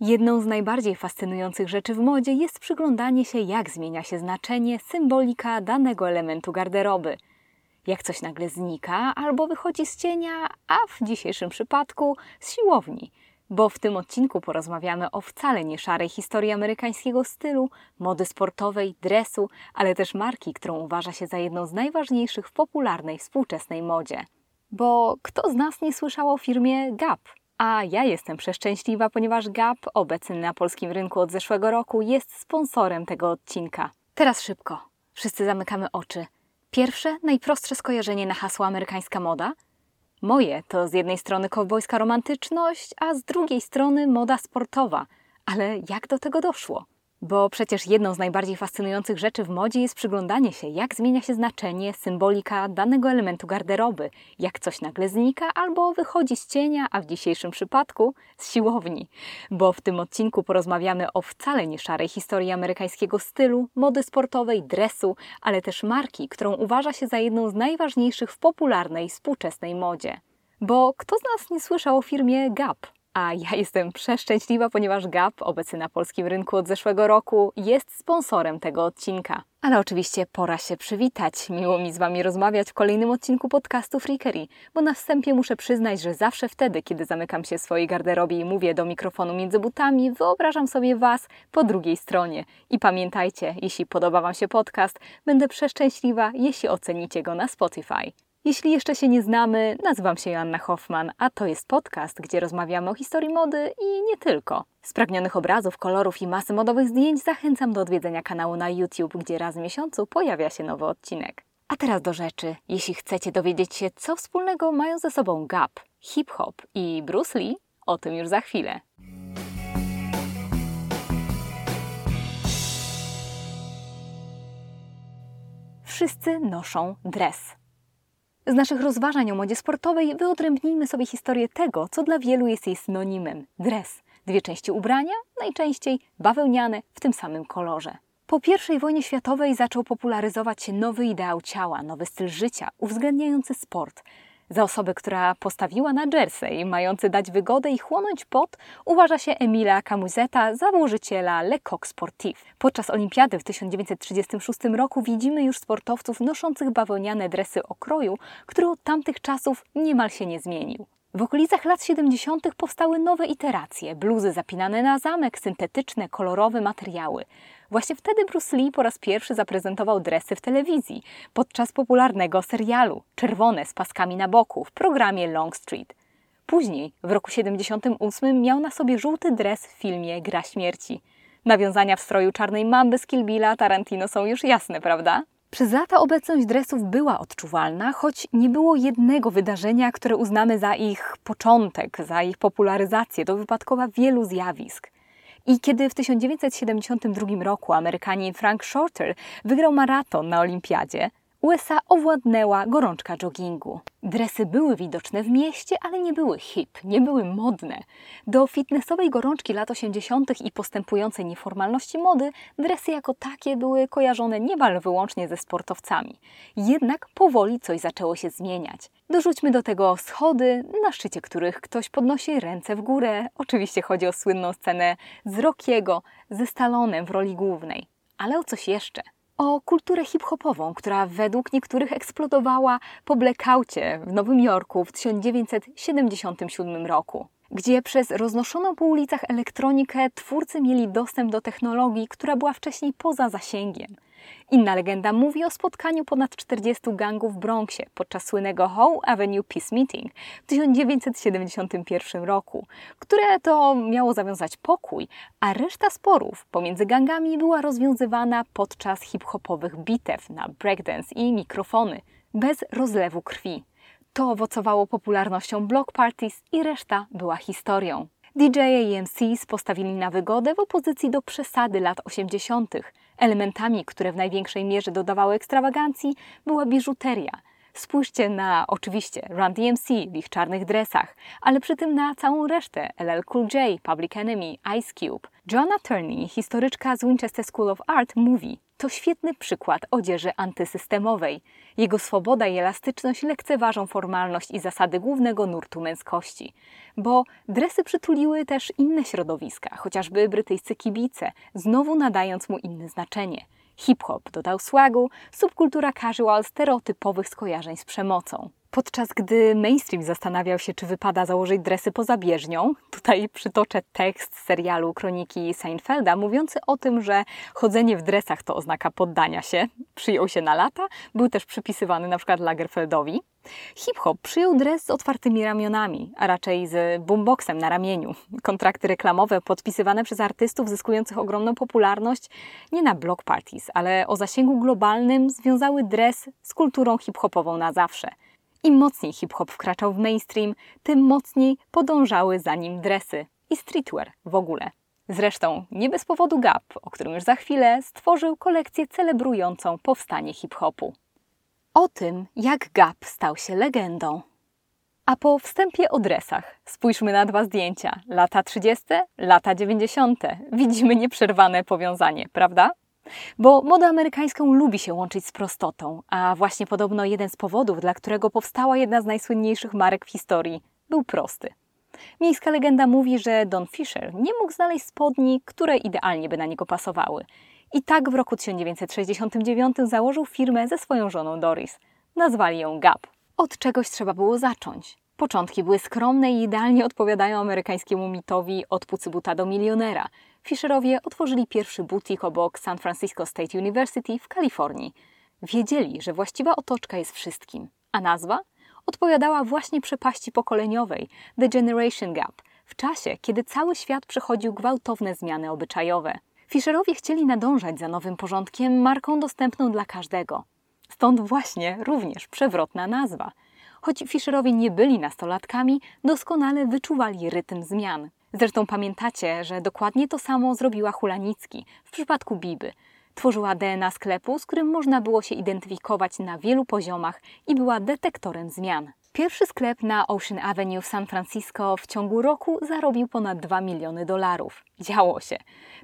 Jedną z najbardziej fascynujących rzeczy w modzie jest przyglądanie się, jak zmienia się znaczenie, symbolika danego elementu garderoby. Jak coś nagle znika albo wychodzi z cienia, a w dzisiejszym przypadku z siłowni. Bo w tym odcinku porozmawiamy o wcale nie szarej historii amerykańskiego stylu, mody sportowej, dresu, ale też marki, którą uważa się za jedną z najważniejszych w popularnej współczesnej modzie. Bo kto z nas nie słyszał o firmie Gap? A ja jestem przeszczęśliwa, ponieważ Gap, obecny na polskim rynku od zeszłego roku, jest sponsorem tego odcinka. Teraz szybko. Wszyscy zamykamy oczy. Pierwsze, najprostsze skojarzenie na hasło amerykańska moda? Moje to z jednej strony kowbojska romantyczność, a z drugiej strony moda sportowa. Ale jak do tego doszło? Bo przecież jedną z najbardziej fascynujących rzeczy w modzie jest przyglądanie się, jak zmienia się znaczenie, symbolika danego elementu garderoby, jak coś nagle znika albo wychodzi z cienia, a w dzisiejszym przypadku z siłowni. Bo w tym odcinku porozmawiamy o wcale nie szarej historii amerykańskiego stylu, mody sportowej, dresu, ale też marki, którą uważa się za jedną z najważniejszych w popularnej współczesnej modzie. Bo kto z nas nie słyszał o firmie Gap? A ja jestem przeszczęśliwa, ponieważ Gap, obecny na polskim rynku od zeszłego roku, jest sponsorem tego odcinka. Ale oczywiście pora się przywitać. Miło mi z Wami rozmawiać w kolejnym odcinku podcastu Freakery, bo na wstępie muszę przyznać, że zawsze wtedy, kiedy zamykam się w swojej garderobie i mówię do mikrofonu między butami, wyobrażam sobie Was po drugiej stronie. I pamiętajcie, jeśli podoba Wam się podcast, będę przeszczęśliwa, jeśli ocenicie go na Spotify. Jeśli jeszcze się nie znamy, nazywam się Joanna Hoffman, a to jest podcast, gdzie rozmawiamy o historii mody i nie tylko. Spragnionych obrazów, kolorów i masy modowych zdjęć zachęcam do odwiedzenia kanału na YouTube, gdzie raz w miesiącu pojawia się nowy odcinek. A teraz do rzeczy. Jeśli chcecie dowiedzieć się, co wspólnego mają ze sobą Gap, hip-hop i Bruce Lee, o tym już za chwilę. Wszyscy noszą dres. Z naszych rozważań o modzie sportowej wyodrębnijmy sobie historię tego, co dla wielu jest jej synonimem dres. Dwie części ubrania, najczęściej bawełniane w tym samym kolorze. Po I wojnie światowej zaczął popularyzować się nowy ideał ciała, nowy styl życia, uwzględniający sport. Za osobę, która postawiła na jersey, mający dać wygodę i chłonąć pot, uważa się Emila Camuzeta, założyciela Le Coq Sportif. Podczas olimpiady w 1936 roku widzimy już sportowców noszących bawełniane dresy okroju, który od tamtych czasów niemal się nie zmienił. W okolicach lat 70. powstały nowe iteracje, bluzy zapinane na zamek, syntetyczne, kolorowe materiały. Właśnie wtedy Bruce Lee po raz pierwszy zaprezentował dresy w telewizji podczas popularnego serialu Czerwone z paskami na boku w programie Long Street. Później, w roku 78, miał na sobie żółty dres w filmie Gra Śmierci. Nawiązania w stroju czarnej mamby z Kill Billa Tarantino są już jasne, prawda? Przez lata obecność dresów była odczuwalna, choć nie było jednego wydarzenia, które uznamy za ich początek, za ich popularyzację, do wypadkowa wielu zjawisk. I kiedy w 1972 roku Amerykanin Frank Shorter wygrał maraton na Olimpiadzie, USA owładnęła gorączka joggingu. Dresy były widoczne w mieście, ale nie były hip, nie były modne. Do fitnessowej gorączki lat 80. i postępującej nieformalności mody, dresy jako takie były kojarzone niemal wyłącznie ze sportowcami. Jednak powoli coś zaczęło się zmieniać. Dorzućmy do tego schody, na szczycie których ktoś podnosi ręce w górę. Oczywiście chodzi o słynną scenę z Rockiego ze Stalonem w roli głównej. Ale o coś jeszcze – o kulturę hip-hopową, która według niektórych eksplodowała po blackoutie w Nowym Jorku w 1977 roku, gdzie przez roznoszoną po ulicach elektronikę twórcy mieli dostęp do technologii, która była wcześniej poza zasięgiem. Inna legenda mówi o spotkaniu ponad 40 gangów w Bronxie podczas słynnego Howe Avenue Peace Meeting w 1971 roku, które to miało zawiązać pokój, a reszta sporów pomiędzy gangami była rozwiązywana podczas hip-hopowych bitew na breakdance i mikrofony, bez rozlewu krwi. To owocowało popularnością block parties i reszta była historią. DJ i MCs postawili na wygodę w opozycji do przesady lat 80. Elementami, które w największej mierze dodawały ekstrawagancji, była biżuteria. Spójrzcie na oczywiście Run DMC w ich czarnych dresach, ale przy tym na całą resztę LL Cool J, Public Enemy, Ice Cube. Joanna Turney, historyczka z Winchester School of Art, mówi: to świetny przykład odzieży antysystemowej. Jego swoboda i elastyczność lekceważą formalność i zasady głównego nurtu męskości. Bo dresy przytuliły też inne środowiska, chociażby brytyjscy kibice, znowu nadając mu inne znaczenie. Hip-hop dodał swagu, subkultura casual stereotypowych skojarzeń z przemocą. Podczas gdy mainstream zastanawiał się, czy wypada założyć dresy poza bieżnią, tutaj przytoczę tekst serialu Kroniki Seinfelda, mówiący o tym, że chodzenie w dresach to oznaka poddania się, przyjął się na lata, był też przypisywany na przykład Lagerfeldowi. Hip-hop przyjął dres z otwartymi ramionami, a raczej z boomboxem na ramieniu. Kontrakty reklamowe podpisywane przez artystów zyskujących ogromną popularność nie na block parties, ale o zasięgu globalnym związały dres z kulturą hip-hopową na zawsze – im mocniej hip-hop wkraczał w mainstream, tym mocniej podążały za nim dresy i streetwear w ogóle. Zresztą nie bez powodu Gap, o którym już za chwilę, stworzył kolekcję celebrującą powstanie hip-hopu. O tym, jak Gap stał się legendą. A po wstępie o dresach spójrzmy na dwa zdjęcia. Lata 30., lata 90. Widzimy nieprzerwane powiązanie, prawda? Bo modę amerykańską lubi się łączyć z prostotą, a właśnie podobno jeden z powodów, dla którego powstała jedna z najsłynniejszych marek w historii, był prosty. Miejska legenda mówi, że Don Fisher nie mógł znaleźć spodni, które idealnie by na niego pasowały. I tak w roku 1969 założył firmę ze swoją żoną Doris. Nazwali ją Gap. Od czegoś trzeba było zacząć. Początki były skromne i idealnie odpowiadają amerykańskiemu mitowi od pucybuta do milionera. Fisherowie otworzyli pierwszy butik obok San Francisco State University w Kalifornii. Wiedzieli, że właściwa otoczka jest wszystkim, a nazwa odpowiadała właśnie przepaści pokoleniowej The Generation Gap, w czasie, kiedy cały świat przechodził gwałtowne zmiany obyczajowe. Fischerowie chcieli nadążać za nowym porządkiem marką dostępną dla każdego. Stąd właśnie również przewrotna nazwa – Choć Fischerowie nie byli nastolatkami, doskonale wyczuwali rytm zmian. Zresztą pamiętacie, że dokładnie to samo zrobiła Hulanicki w przypadku Biby. Tworzyła DNA sklepu, z którym można było się identyfikować na wielu poziomach i była detektorem zmian. Pierwszy sklep na Ocean Avenue w San Francisco w ciągu roku zarobił ponad 2 miliony dolarów. Działo się.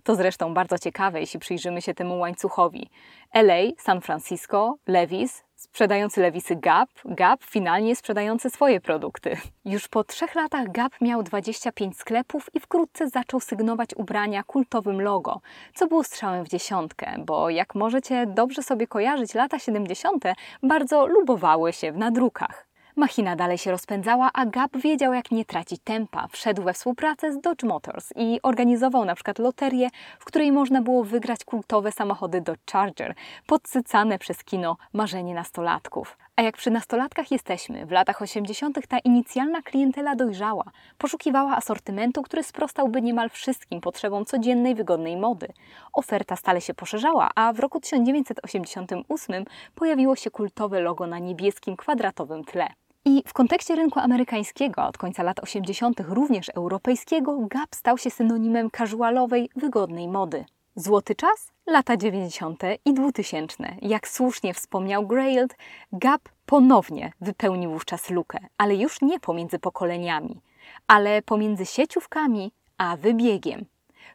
To zresztą bardzo ciekawe, jeśli przyjrzymy się temu łańcuchowi. LA, San Francisco, Levis, sprzedający Lewisy Gap, Gap finalnie sprzedający swoje produkty. Już po trzech latach Gap miał 25 sklepów i wkrótce zaczął sygnować ubrania kultowym logo, co było strzałem w dziesiątkę, bo jak możecie dobrze sobie kojarzyć, lata 70. bardzo lubowały się w nadrukach. Machina dalej się rozpędzała, a Gap wiedział, jak nie tracić tempa. Wszedł we współpracę z Dodge Motors i organizował na przykład loterię, w której można było wygrać kultowe samochody Dodge Charger, podsycane przez kino marzenie nastolatków. A jak przy nastolatkach jesteśmy, w latach 80. ta inicjalna klientela dojrzała, poszukiwała asortymentu, który sprostałby niemal wszystkim potrzebom codziennej, wygodnej mody. Oferta stale się poszerzała, a w roku 1988 pojawiło się kultowe logo na niebieskim kwadratowym tle. I w kontekście rynku amerykańskiego, od końca lat 80., również europejskiego, Gap stał się synonimem casualowej, wygodnej mody. Złoty czas? Lata 90. i 2000. Jak słusznie wspomniał Graild, Gap ponownie wypełnił wówczas lukę, ale już nie pomiędzy pokoleniami, ale pomiędzy sieciówkami a wybiegiem.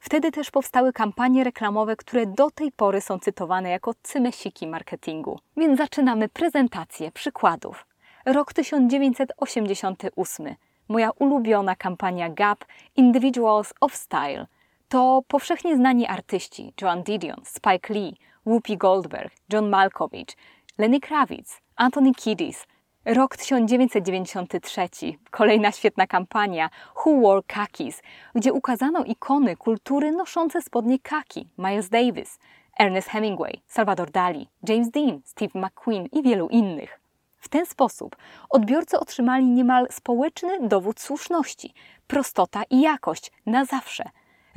Wtedy też powstały kampanie reklamowe, które do tej pory są cytowane jako cymesiki marketingu. Więc zaczynamy prezentację przykładów. Rok 1988. Moja ulubiona kampania Gap Individuals of Style. To powszechnie znani artyści Joan Didion, Spike Lee, Whoopi Goldberg, John Malkovich, Lenny Kravitz, Anthony Kiddis. Rok 1993. Kolejna świetna kampania Who Wore Khakis, gdzie ukazano ikony kultury noszące spodnie kaki. Miles Davis, Ernest Hemingway, Salvador Dali, James Dean, Steve McQueen i wielu innych. W ten sposób odbiorcy otrzymali niemal społeczny dowód słuszności, prostota i jakość na zawsze.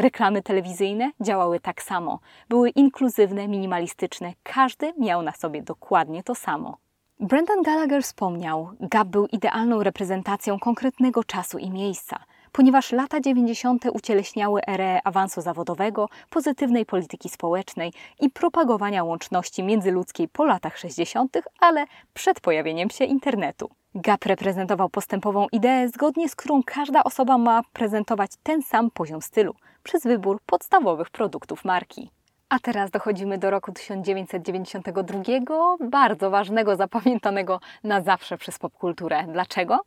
Reklamy telewizyjne działały tak samo. Były inkluzywne, minimalistyczne. Każdy miał na sobie dokładnie to samo. Brendan Gallagher wspomniał, Gap był idealną reprezentacją konkretnego czasu i miejsca – ponieważ lata 90. ucieleśniały erę awansu zawodowego, pozytywnej polityki społecznej i propagowania łączności międzyludzkiej po latach 60., ale przed pojawieniem się internetu. Gap reprezentował postępową ideę, zgodnie z którą każda osoba ma prezentować ten sam poziom stylu przez wybór podstawowych produktów marki. A teraz dochodzimy do roku 1992, bardzo ważnego, zapamiętanego na zawsze przez popkulturę. Dlaczego?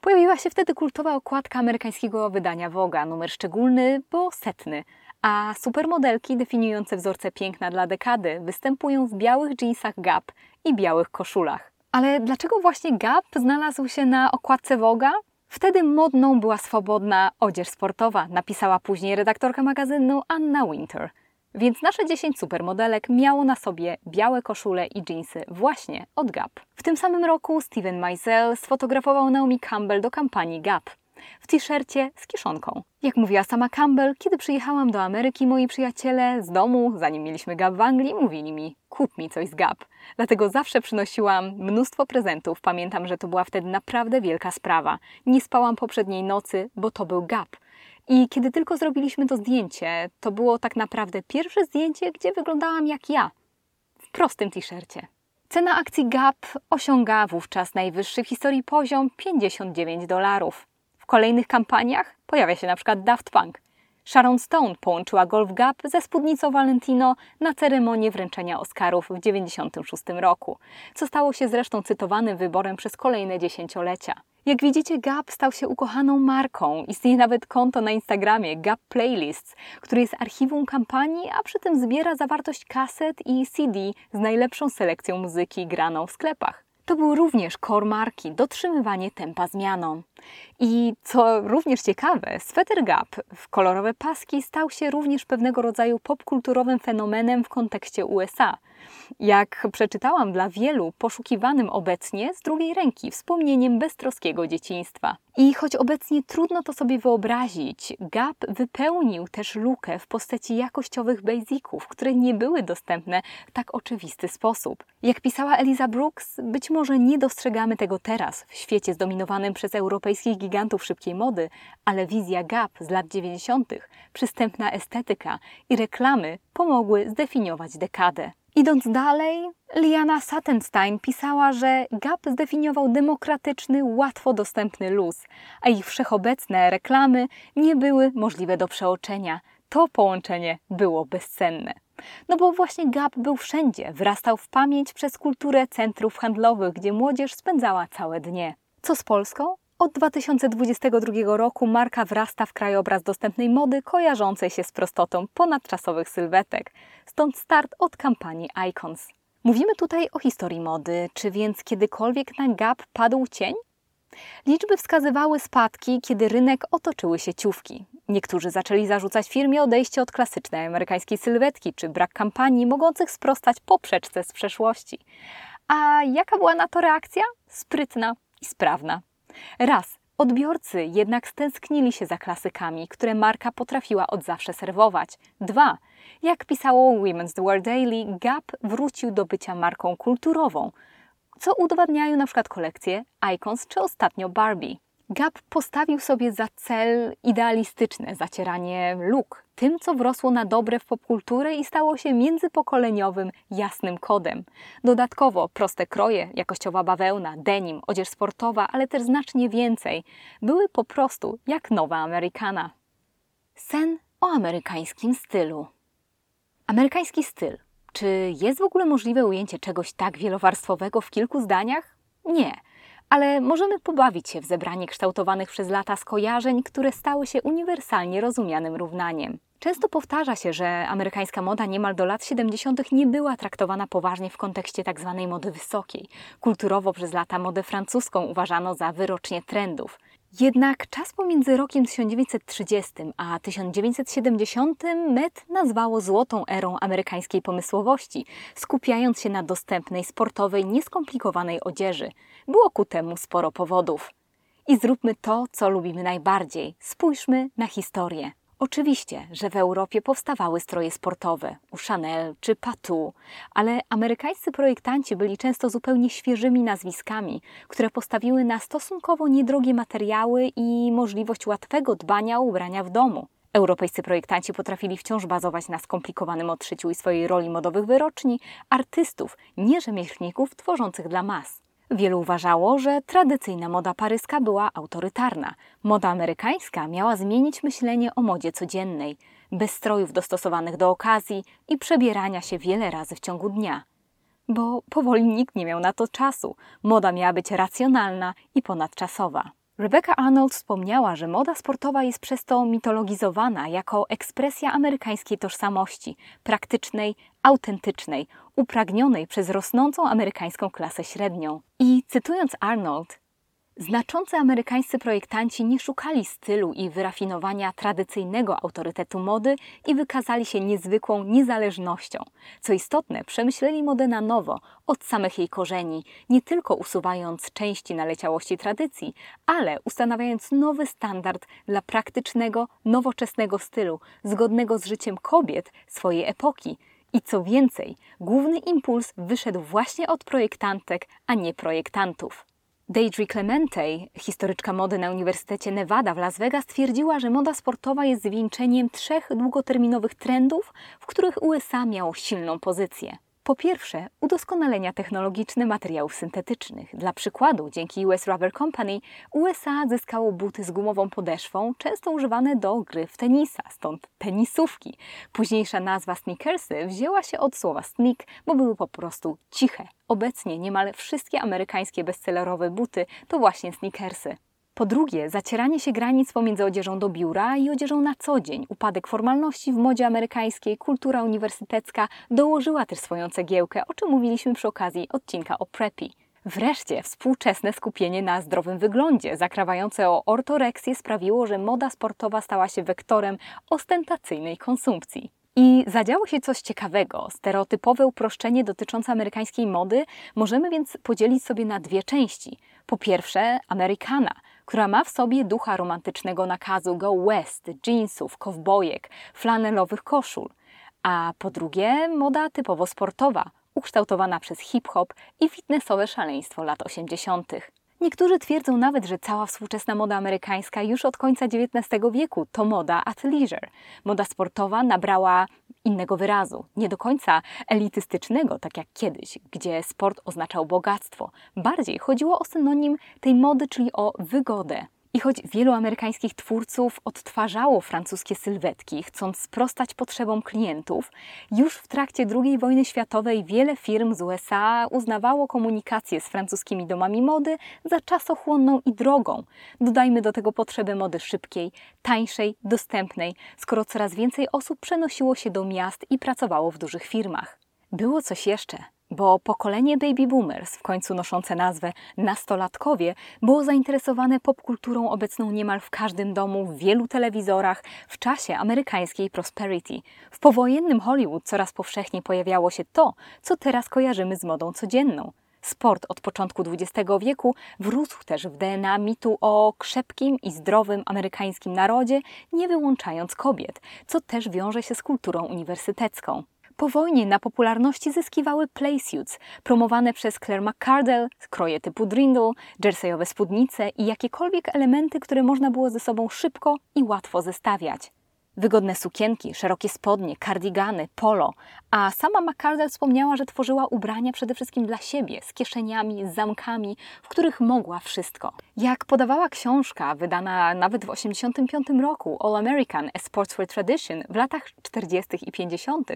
Pojawiła się wtedy kultowa okładka amerykańskiego wydania Voga, numer szczególny, bo setny, a supermodelki definiujące wzorce piękna dla dekady występują w białych jeansach Gap i białych koszulach. Ale dlaczego właśnie Gap znalazł się na okładce Voga? Wtedy modną była swobodna odzież sportowa, napisała później redaktorka magazynu Anna Winter. Więc nasze 10 supermodelek miało na sobie białe koszule i dżinsy właśnie od Gap. W tym samym roku Steven Meisel sfotografował Naomi Campbell do kampanii Gap w t-shircie z kiszonką. Jak mówiła sama Campbell, kiedy przyjechałam do Ameryki, moi przyjaciele z domu, zanim mieliśmy Gap w Anglii, mówili mi: kup mi coś z Gap. Dlatego zawsze przynosiłam mnóstwo prezentów. Pamiętam, że to była wtedy naprawdę wielka sprawa. Nie spałam poprzedniej nocy, bo to był Gap. I kiedy tylko zrobiliśmy to zdjęcie, to było tak naprawdę pierwsze zdjęcie, gdzie wyglądałam jak ja, w prostym t-shircie. Cena akcji Gap osiąga wówczas najwyższy w historii poziom 59 dolarów. Kolejnych kampaniach pojawia się na przykład Daft Punk. Sharon Stone połączyła Golf Gap ze spódnicą Valentino na ceremonię wręczenia Oscarów w 1996 roku, co stało się zresztą cytowanym wyborem przez kolejne dziesięciolecia. Jak widzicie, Gap stał się ukochaną marką. Istnieje nawet konto na Instagramie Gap Playlists, które jest archiwum kampanii, a przy tym zbiera zawartość kaset i CD z najlepszą selekcją muzyki graną w sklepach. To był również core marki, dotrzymywanie tempa zmianą. I co również ciekawe, sweter Gap w kolorowe paski stał się również pewnego rodzaju popkulturowym fenomenem w kontekście USA – jak przeczytałam dla wielu, poszukiwanym obecnie z drugiej ręki wspomnieniem beztroskiego dzieciństwa. I choć obecnie trudno to sobie wyobrazić, Gap wypełnił też lukę w postaci jakościowych basiców, które nie były dostępne w tak oczywisty sposób. Jak pisała Eliza Brooks, być może nie dostrzegamy tego teraz w świecie zdominowanym przez europejskich gigantów szybkiej mody, ale wizja Gap z lat 90., przystępna estetyka i reklamy pomogły zdefiniować dekadę. Idąc dalej, Liana Sattenstein pisała, że Gap zdefiniował demokratyczny, łatwo dostępny luz, a ich wszechobecne reklamy nie były możliwe do przeoczenia. To połączenie było bezcenne. No bo właśnie Gap był wszędzie, wrastał w pamięć przez kulturę centrów handlowych, gdzie młodzież spędzała całe dnie. Co z Polską? Od 2022 roku marka wrasta w krajobraz dostępnej mody kojarzącej się z prostotą ponadczasowych sylwetek, stąd start od kampanii Icons. Mówimy tutaj o historii mody, czy więc kiedykolwiek na Gap padł cień? Liczby wskazywały spadki, kiedy rynek otoczyły się ciówki. Niektórzy zaczęli zarzucać firmie odejście od klasycznej amerykańskiej sylwetki czy brak kampanii mogących sprostać poprzeczce z przeszłości. A jaka była na to reakcja? Sprytna i sprawna. Raz, odbiorcy jednak stęsknili się za klasykami, które marka potrafiła od zawsze serwować. Dwa, jak pisało Women's Wear Daily, Gap wrócił do bycia marką kulturową, co udowadniają na przykład kolekcje Icons czy ostatnio Barbie. Gap postawił sobie za cel idealistyczne zacieranie luk, tym co wrosło na dobre w popkulturę i stało się międzypokoleniowym, jasnym kodem. Dodatkowo proste kroje, jakościowa bawełna, denim, odzież sportowa, ale też znacznie więcej, były po prostu jak nowa Amerykana. Sen o amerykańskim stylu. Amerykański styl. Czy jest w ogóle możliwe ujęcie czegoś tak wielowarstwowego w kilku zdaniach? Nie ale możemy pobawić się w zebranie kształtowanych przez lata skojarzeń, które stały się uniwersalnie rozumianym równaniem. Często powtarza się, że amerykańska moda niemal do lat 70. nie była traktowana poważnie w kontekście tzw. Tak mody wysokiej. Kulturowo przez lata modę francuską uważano za wyrocznie trendów. Jednak czas pomiędzy rokiem 1930 a 1970 Met nazwało złotą erą amerykańskiej pomysłowości, skupiając się na dostępnej, sportowej, nieskomplikowanej odzieży. Było ku temu sporo powodów. I zróbmy to, co lubimy najbardziej. Spójrzmy na historię. Oczywiście, że w Europie powstawały stroje sportowe u Chanel czy Patou, ale amerykańscy projektanci byli często zupełnie świeżymi nazwiskami, które postawiły na stosunkowo niedrogie materiały i możliwość łatwego dbania o ubrania w domu. Europejscy projektanci potrafili wciąż bazować na skomplikowanym odszyciu i swojej roli modowych wyroczni artystów, nie rzemieślników tworzących dla mas. Wielu uważało, że tradycyjna moda paryska była autorytarna. Moda amerykańska miała zmienić myślenie o modzie codziennej. bez strojów dostosowanych do okazji i przebierania się wiele razy w ciągu dnia. Bo powoli nikt nie miał na to czasu. Moda miała być racjonalna i ponadczasowa. Rebecca Arnold wspomniała, że moda sportowa jest przez to mitologizowana jako ekspresja amerykańskiej tożsamości, praktycznej, autentycznej, upragnionej przez rosnącą amerykańską klasę średnią. I cytując Arnold, Znaczący amerykańscy projektanci nie szukali stylu i wyrafinowania tradycyjnego autorytetu mody i wykazali się niezwykłą niezależnością. Co istotne, przemyśleli modę na nowo, od samych jej korzeni, nie tylko usuwając części naleciałości tradycji, ale ustanawiając nowy standard dla praktycznego, nowoczesnego stylu, zgodnego z życiem kobiet swojej epoki. I co więcej, główny impuls wyszedł właśnie od projektantek, a nie projektantów. Deidre Clemente, historyczka mody na Uniwersytecie Nevada w Las Vegas, twierdziła, że moda sportowa jest zwieńczeniem trzech długoterminowych trendów, w których USA miało silną pozycję. Po pierwsze, udoskonalenia technologiczne materiałów syntetycznych. Dla przykładu, dzięki US Rubber Company USA zyskało buty z gumową podeszwą, często używane do gry w tenisa, stąd tenisówki. Późniejsza nazwa sneakersy wzięła się od słowa sneak, bo były po prostu ciche. Obecnie niemal wszystkie amerykańskie bestsellerowe buty to właśnie sneakersy. Po drugie, zacieranie się granic pomiędzy odzieżą do biura i odzieżą na co dzień, upadek formalności w modzie amerykańskiej, kultura uniwersytecka dołożyła też swoją cegiełkę, o czym mówiliśmy przy okazji odcinka o preppy. Wreszcie współczesne skupienie na zdrowym wyglądzie, zakrawające o ortoreksję, sprawiło, że moda sportowa stała się wektorem ostentacyjnej konsumpcji. I zadziało się coś ciekawego. Stereotypowe uproszczenie dotyczące amerykańskiej mody możemy więc podzielić sobie na dwie części. Po pierwsze, Amerykana, która ma w sobie ducha romantycznego nakazu go west, jeansów, kowbojek, flanelowych koszul. A po drugie, moda typowo sportowa, ukształtowana przez hip-hop i fitnessowe szaleństwo lat 80. Niektórzy twierdzą nawet, że cała współczesna moda amerykańska już od końca XIX wieku to moda athleisure. Moda sportowa nabrała innego wyrazu, nie do końca elitystycznego, tak jak kiedyś, gdzie sport oznaczał bogactwo. Bardziej chodziło o synonim tej mody, czyli o wygodę. I choć wielu amerykańskich twórców odtwarzało francuskie sylwetki, chcąc sprostać potrzebom klientów, już w trakcie II wojny światowej wiele firm z USA uznawało komunikację z francuskimi domami mody za czasochłonną i drogą. Dodajmy do tego potrzebę mody szybkiej, tańszej, dostępnej, skoro coraz więcej osób przenosiło się do miast i pracowało w dużych firmach. Było coś jeszcze bo pokolenie baby boomers, w końcu noszące nazwę nastolatkowie, było zainteresowane popkulturą obecną niemal w każdym domu, w wielu telewizorach, w czasie amerykańskiej prosperity. W powojennym Hollywood coraz powszechniej pojawiało się to, co teraz kojarzymy z modą codzienną. Sport od początku XX wieku wrósł też w DNA mitu o krzepkim i zdrowym amerykańskim narodzie, nie wyłączając kobiet, co też wiąże się z kulturą uniwersytecką. Po wojnie na popularności zyskiwały playsuits, promowane przez Claire McCardell, kroje typu drindle, jerseyowe spódnice i jakiekolwiek elementy, które można było ze sobą szybko i łatwo zestawiać. Wygodne sukienki, szerokie spodnie, kardigany, polo, a sama McCardell wspomniała, że tworzyła ubrania przede wszystkim dla siebie, z kieszeniami, z zamkami, w których mogła wszystko. Jak podawała książka, wydana nawet w 1985 roku, All American, A Sportswear Tradition, w latach 40. i 50.,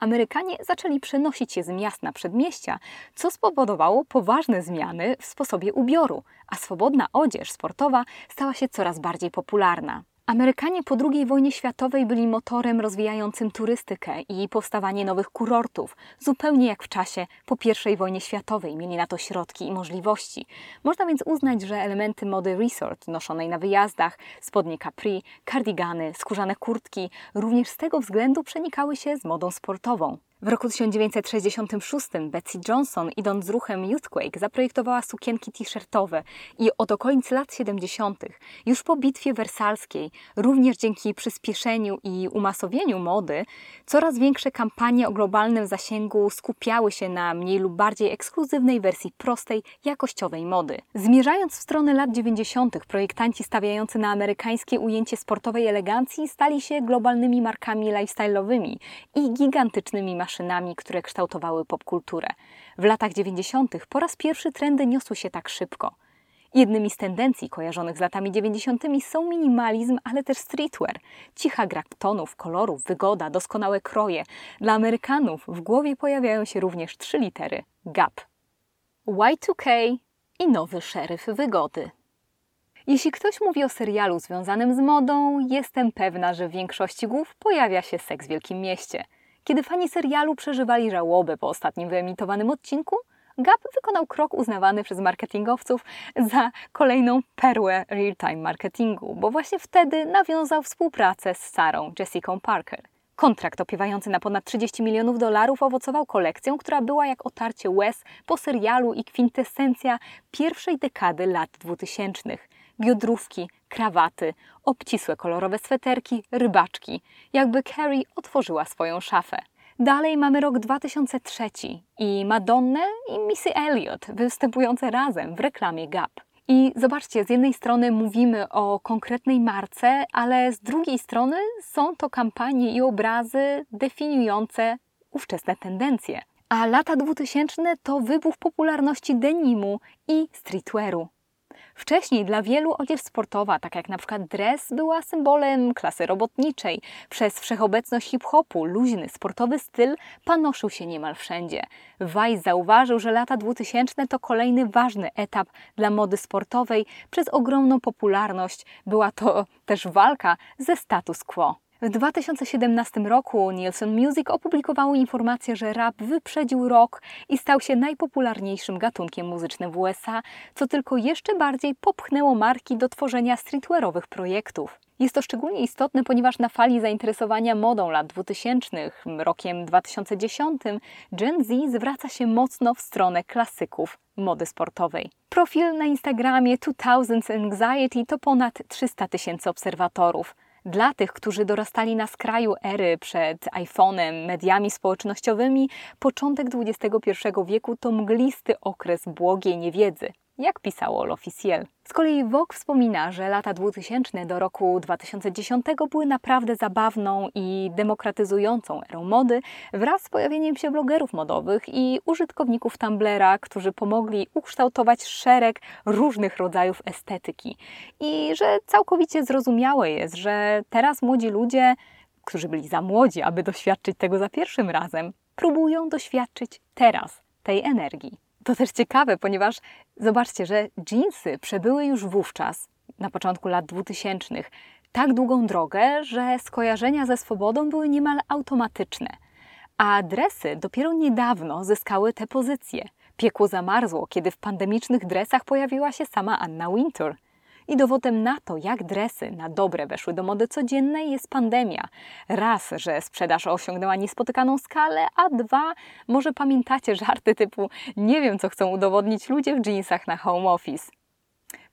Amerykanie zaczęli przenosić się z miast na przedmieścia, co spowodowało poważne zmiany w sposobie ubioru, a swobodna odzież sportowa stała się coraz bardziej popularna. Amerykanie po II wojnie światowej byli motorem rozwijającym turystykę i powstawanie nowych kurortów, zupełnie jak w czasie po I wojnie światowej mieli na to środki i możliwości. Można więc uznać, że elementy mody resort noszonej na wyjazdach, spodnie capri, kardigany, skórzane kurtki również z tego względu przenikały się z modą sportową. W roku 1966 Betsy Johnson, idąc z ruchem Youthquake, zaprojektowała sukienki t-shirtowe i od okolic lat 70., już po bitwie wersalskiej, również dzięki przyspieszeniu i umasowieniu mody, coraz większe kampanie o globalnym zasięgu skupiały się na mniej lub bardziej ekskluzywnej wersji prostej, jakościowej mody. Zmierzając w stronę lat 90., projektanci stawiający na amerykańskie ujęcie sportowej elegancji stali się globalnymi markami lifestyle'owymi i gigantycznymi maszynami maszynami, które kształtowały popkulturę. W latach 90. po raz pierwszy trendy niosły się tak szybko. Jednymi z tendencji kojarzonych z latami 90. są minimalizm, ale też streetwear. Cicha gra tonów, kolorów, wygoda, doskonałe kroje. Dla Amerykanów w głowie pojawiają się również trzy litery GAP. Y2K i nowy szeryf wygody. Jeśli ktoś mówi o serialu związanym z modą, jestem pewna, że w większości głów pojawia się seks w Wielkim Mieście. Kiedy fani serialu przeżywali żałobę po ostatnim wyemitowanym odcinku, Gap wykonał krok uznawany przez marketingowców za kolejną perłę real-time marketingu, bo właśnie wtedy nawiązał współpracę z Sarą Jessica Parker. Kontrakt opiewający na ponad 30 milionów dolarów owocował kolekcją, która była jak otarcie łez po serialu i kwintesencja pierwszej dekady lat 2000. Biodrówki, krawaty, obcisłe kolorowe sweterki, rybaczki. Jakby Carrie otworzyła swoją szafę. Dalej mamy rok 2003 i Madonnę i Missy Elliott występujące razem w reklamie Gap. I zobaczcie, z jednej strony mówimy o konkretnej marce, ale z drugiej strony są to kampanie i obrazy definiujące ówczesne tendencje. A lata 2000 to wybuch popularności denimu i streetwearu. Wcześniej dla wielu odzież sportowa, tak jak na przykład dres, była symbolem klasy robotniczej. Przez wszechobecność hip-hopu luźny, sportowy styl panoszył się niemal wszędzie. Weiss zauważył, że lata 2000 to kolejny ważny etap dla mody sportowej. Przez ogromną popularność była to też walka ze status quo. W 2017 roku Nielsen Music opublikowało informację, że rap wyprzedził rock i stał się najpopularniejszym gatunkiem muzycznym w USA, co tylko jeszcze bardziej popchnęło marki do tworzenia streetwearowych projektów. Jest to szczególnie istotne, ponieważ na fali zainteresowania modą lat 2000, rokiem 2010, Gen Z zwraca się mocno w stronę klasyków mody sportowej. Profil na Instagramie 2000 Anxiety to ponad 300 tysięcy obserwatorów. Dla tych, którzy dorastali na skraju ery przed iPhone'em, mediami społecznościowymi, początek XXI wieku to mglisty okres błogiej niewiedzy jak pisało L'Officiel. Z kolei Vogue wspomina, że lata 2000 do roku 2010 były naprawdę zabawną i demokratyzującą erą mody wraz z pojawieniem się blogerów modowych i użytkowników Tumblera, którzy pomogli ukształtować szereg różnych rodzajów estetyki. I że całkowicie zrozumiałe jest, że teraz młodzi ludzie, którzy byli za młodzi, aby doświadczyć tego za pierwszym razem, próbują doświadczyć teraz tej energii. To też ciekawe, ponieważ zobaczcie, że jeansy przebyły już wówczas, na początku lat 2000, tak długą drogę, że skojarzenia ze swobodą były niemal automatyczne. A dresy dopiero niedawno zyskały tę pozycję. Piekło zamarzło, kiedy w pandemicznych dresach pojawiła się sama Anna Wintour – i dowodem na to, jak dresy na dobre weszły do mody codziennej, jest pandemia. Raz, że sprzedaż osiągnęła niespotykaną skalę, a dwa, może pamiętacie żarty typu nie wiem, co chcą udowodnić ludzie w jeansach na home office.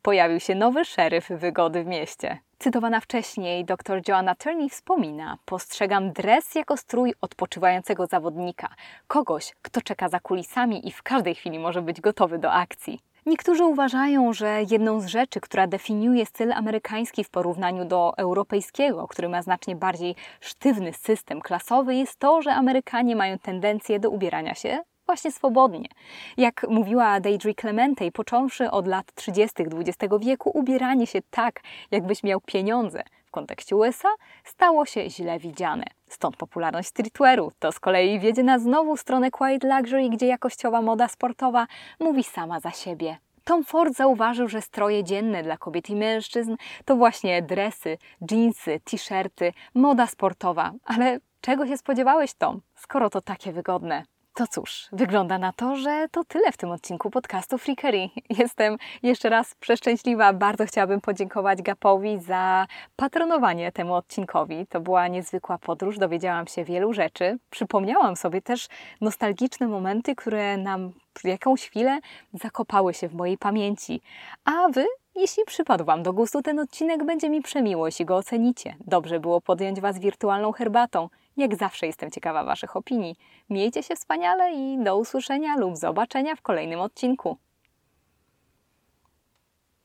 Pojawił się nowy szeryf wygody w mieście. Cytowana wcześniej dr Joanna Turney wspomina: Postrzegam dres jako strój odpoczywającego zawodnika, kogoś, kto czeka za kulisami i w każdej chwili może być gotowy do akcji. Niektórzy uważają, że jedną z rzeczy, która definiuje styl amerykański w porównaniu do europejskiego, który ma znacznie bardziej sztywny system klasowy, jest to, że Amerykanie mają tendencję do ubierania się właśnie swobodnie. Jak mówiła Deidre Clemente, począwszy od lat 30. XX wieku, ubieranie się tak, jakbyś miał pieniądze kontekście USA, stało się źle widziane. Stąd popularność streetwearu. To z kolei wiedzie na znowu stronę Quiet Luxury, gdzie jakościowa moda sportowa mówi sama za siebie. Tom Ford zauważył, że stroje dzienne dla kobiet i mężczyzn to właśnie dresy, dżinsy, t-shirty, moda sportowa. Ale czego się spodziewałeś, Tom, skoro to takie wygodne? To cóż, wygląda na to, że to tyle w tym odcinku podcastu Freakery. Jestem jeszcze raz przeszczęśliwa. Bardzo chciałabym podziękować Gapowi za patronowanie temu odcinkowi. To była niezwykła podróż, dowiedziałam się wielu rzeczy. Przypomniałam sobie też nostalgiczne momenty, które nam jakąś chwilę zakopały się w mojej pamięci. A Wy jeśli przypadł Wam do gustu ten odcinek, będzie mi przemiło, jeśli go ocenicie. Dobrze było podjąć Was wirtualną herbatą. Jak zawsze jestem ciekawa Waszych opinii. Miejcie się wspaniale i do usłyszenia lub zobaczenia w kolejnym odcinku.